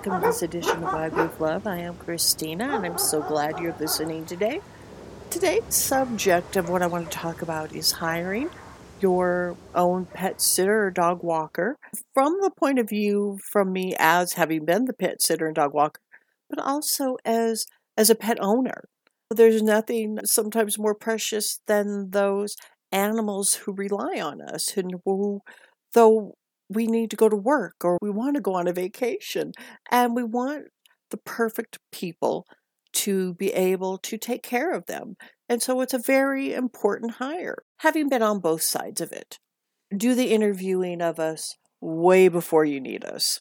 welcome to this edition of Wild Goof Love. I am Christina, and I'm so glad you're listening today. Today's subject of what I want to talk about is hiring your own pet sitter or dog walker from the point of view from me as having been the pet sitter and dog walker, but also as as a pet owner. There's nothing sometimes more precious than those animals who rely on us and who though we need to go to work or we want to go on a vacation and we want the perfect people to be able to take care of them. And so it's a very important hire, having been on both sides of it. Do the interviewing of us way before you need us.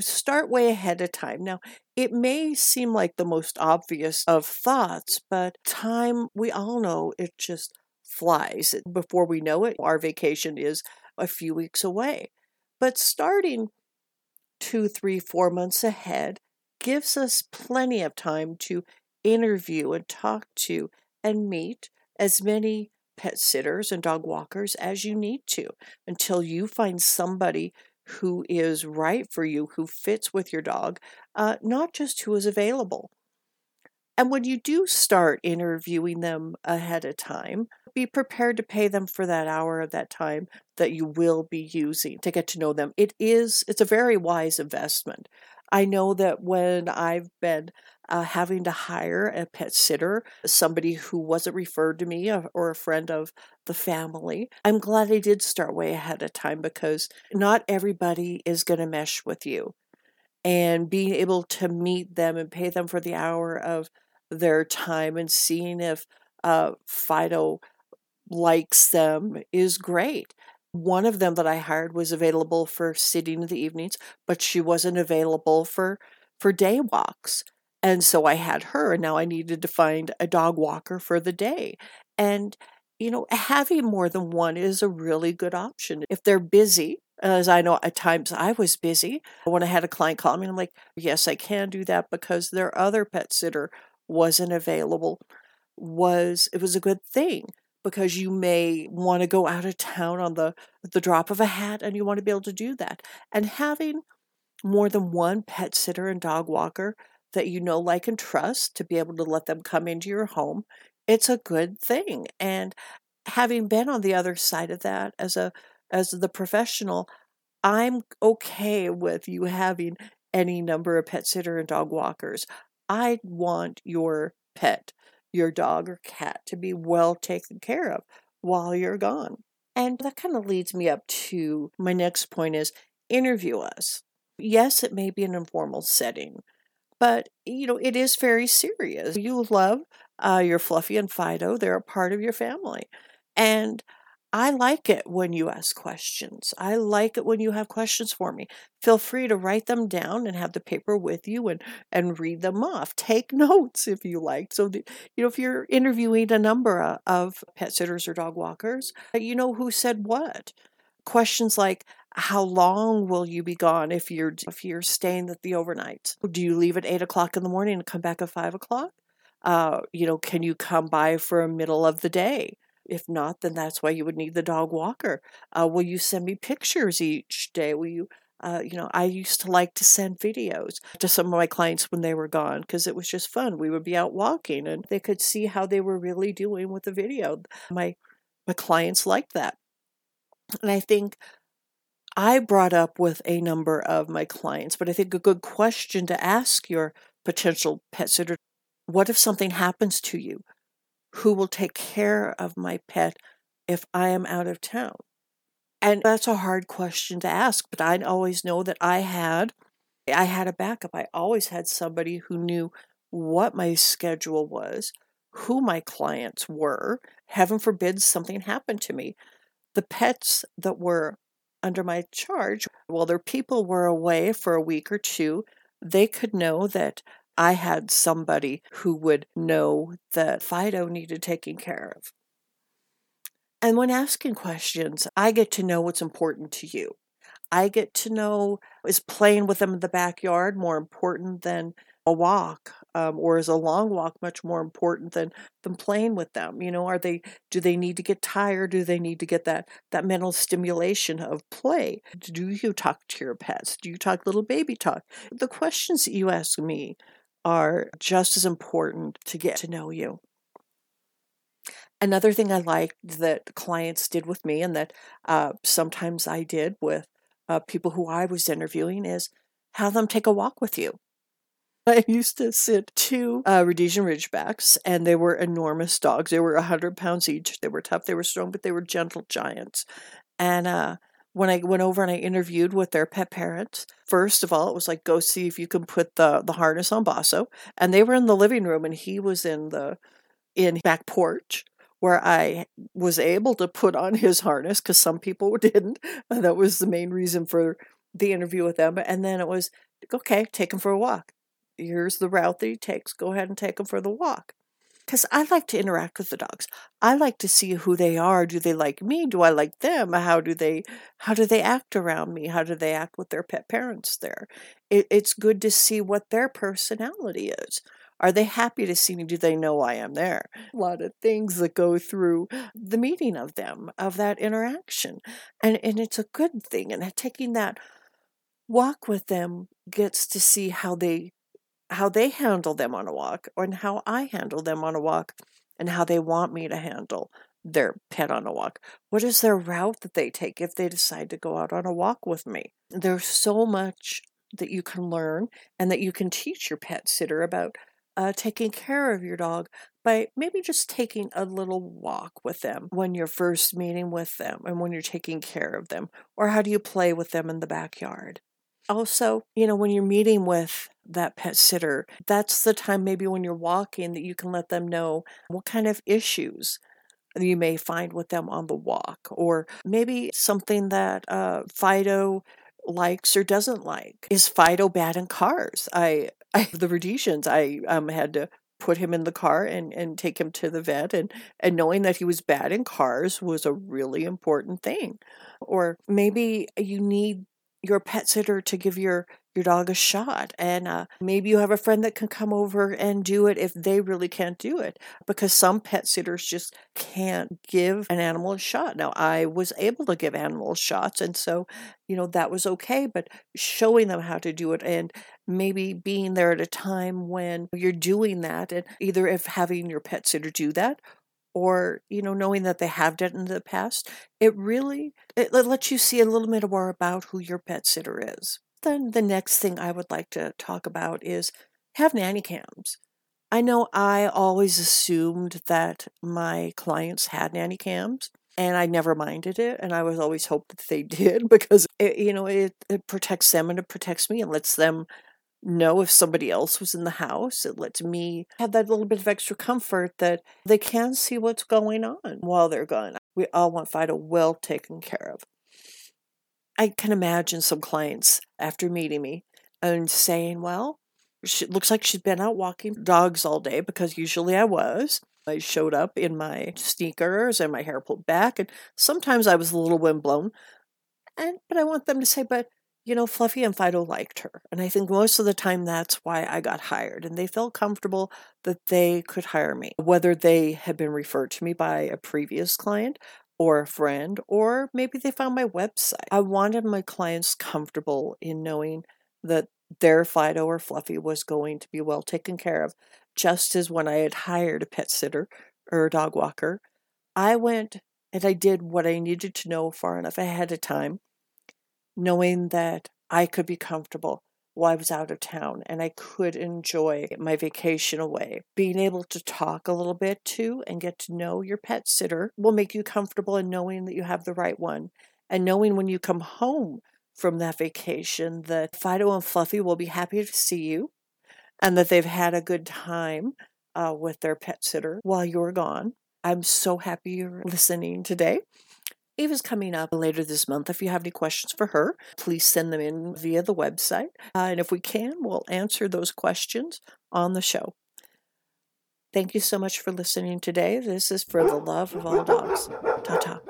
Start way ahead of time. Now, it may seem like the most obvious of thoughts, but time, we all know it just flies. Before we know it, our vacation is a few weeks away. But starting two, three, four months ahead gives us plenty of time to interview and talk to and meet as many pet sitters and dog walkers as you need to until you find somebody who is right for you, who fits with your dog, uh, not just who is available. And when you do start interviewing them ahead of time, be prepared to pay them for that hour of that time that you will be using to get to know them. It is, it's a very wise investment. I know that when I've been uh, having to hire a pet sitter, somebody who wasn't referred to me uh, or a friend of the family, I'm glad I did start way ahead of time because not everybody is going to mesh with you. And being able to meet them and pay them for the hour of their time and seeing if uh, Fido likes them is great. One of them that I hired was available for sitting in the evenings, but she wasn't available for for day walks. And so I had her, and now I needed to find a dog walker for the day. And, you know, having more than one is a really good option. If they're busy, as I know at times I was busy, when I had a client call me, I'm like, yes, I can do that because their other pet sitter wasn't available. Was it was a good thing because you may want to go out of town on the the drop of a hat and you want to be able to do that. And having more than one pet sitter and dog walker that you know, like, and trust to be able to let them come into your home, it's a good thing. And having been on the other side of that as a as the professional, I'm okay with you having any number of pet sitter and dog walkers. I want your pet your dog or cat to be well taken care of while you're gone. And that kind of leads me up to my next point is interview us. Yes, it may be an informal setting, but you know, it is very serious. You love uh, your Fluffy and Fido, they're a part of your family. And I like it when you ask questions. I like it when you have questions for me. Feel free to write them down and have the paper with you and, and read them off. Take notes if you like. So, that, you know, if you're interviewing a number of pet sitters or dog walkers, you know who said what. Questions like, how long will you be gone if you're if you're staying at the overnight? Do you leave at eight o'clock in the morning and come back at five o'clock? Uh, you know, can you come by for a middle of the day? If not, then that's why you would need the dog walker. Uh, will you send me pictures each day? Will you, uh, you know, I used to like to send videos to some of my clients when they were gone because it was just fun. We would be out walking and they could see how they were really doing with the video. My my clients liked that, and I think I brought up with a number of my clients, but I think a good question to ask your potential pet sitter: What if something happens to you? Who will take care of my pet if I am out of town? And that's a hard question to ask, but I always know that I had I had a backup. I always had somebody who knew what my schedule was, who my clients were. Heaven forbid something happened to me. The pets that were under my charge, while their people were away for a week or two, they could know that I had somebody who would know that Fido needed taking care of. And when asking questions, I get to know what's important to you. I get to know is playing with them in the backyard more important than a walk Um, or is a long walk much more important than than playing with them? You know, are they do they need to get tired? Do they need to get that that mental stimulation of play? Do you talk to your pets? Do you talk little baby talk? The questions that you ask me are just as important to get to know you. Another thing I liked that clients did with me, and that uh, sometimes I did with uh, people who I was interviewing, is have them take a walk with you. I used to sit two uh, Rhodesian Ridgebacks, and they were enormous dogs. They were 100 pounds each. They were tough, they were strong, but they were gentle giants. And uh, when I went over and I interviewed with their pet parents, first of all, it was like, go see if you can put the, the harness on Basso. And they were in the living room, and he was in the in back porch where I was able to put on his harness because some people didn't. And that was the main reason for the interview with them. And then it was, okay, take him for a walk. Here's the route that he takes. Go ahead and take him for the walk. Because I like to interact with the dogs. I like to see who they are. Do they like me? Do I like them? How do they how do they act around me? How do they act with their pet parents there? It, it's good to see what their personality is. Are they happy to see me? Do they know I am there? A lot of things that go through the meeting of them, of that interaction. And, and it's a good thing. And taking that walk with them gets to see how they how they handle them on a walk and how I handle them on a walk and how they want me to handle their pet on a walk. What is their route that they take if they decide to go out on a walk with me? There's so much that you can learn and that you can teach your pet sitter about uh, taking care of your dog by maybe just taking a little walk with them when you're first meeting with them and when you're taking care of them, or how do you play with them in the backyard. Also, you know, when you're meeting with that pet sitter, that's the time maybe when you're walking that you can let them know what kind of issues you may find with them on the walk, or maybe something that uh, Fido likes or doesn't like. Is Fido bad in cars? I I the Rhodesians, I um, had to put him in the car and, and take him to the vet and, and knowing that he was bad in cars was a really important thing. Or maybe you need your pet sitter to give your your dog a shot and uh, maybe you have a friend that can come over and do it if they really can't do it because some pet sitters just can't give an animal a shot. Now i was able to give animals shots and so you know that was okay but showing them how to do it and maybe being there at a time when you're doing that and either if having your pet sitter do that or you know knowing that they have done it in the past it really it lets you see a little bit more about who your pet sitter is. Then the next thing i would like to talk about is have nanny cams. I know i always assumed that my clients had nanny cams and i never minded it and i was always hoped that they did because it, you know it, it protects them and it protects me and lets them know if somebody else was in the house. It lets me have that little bit of extra comfort that they can see what's going on while they're gone. We all want Fido well taken care of. I can imagine some clients after meeting me and saying, Well, she looks like she's been out walking dogs all day because usually I was. I showed up in my sneakers and my hair pulled back, and sometimes I was a little windblown. And but I want them to say, but you know, Fluffy and Fido liked her. And I think most of the time that's why I got hired. And they felt comfortable that they could hire me, whether they had been referred to me by a previous client or a friend, or maybe they found my website. I wanted my clients comfortable in knowing that their Fido or Fluffy was going to be well taken care of, just as when I had hired a pet sitter or a dog walker. I went and I did what I needed to know far enough ahead of time knowing that I could be comfortable while I was out of town and I could enjoy my vacation away. Being able to talk a little bit too and get to know your pet sitter will make you comfortable in knowing that you have the right one and knowing when you come home from that vacation that Fido and Fluffy will be happy to see you and that they've had a good time uh, with their pet sitter while you're gone. I'm so happy you're listening today. Eva's coming up later this month. If you have any questions for her, please send them in via the website. Uh, and if we can, we'll answer those questions on the show. Thank you so much for listening today. This is for the love of all dogs. Ta ta.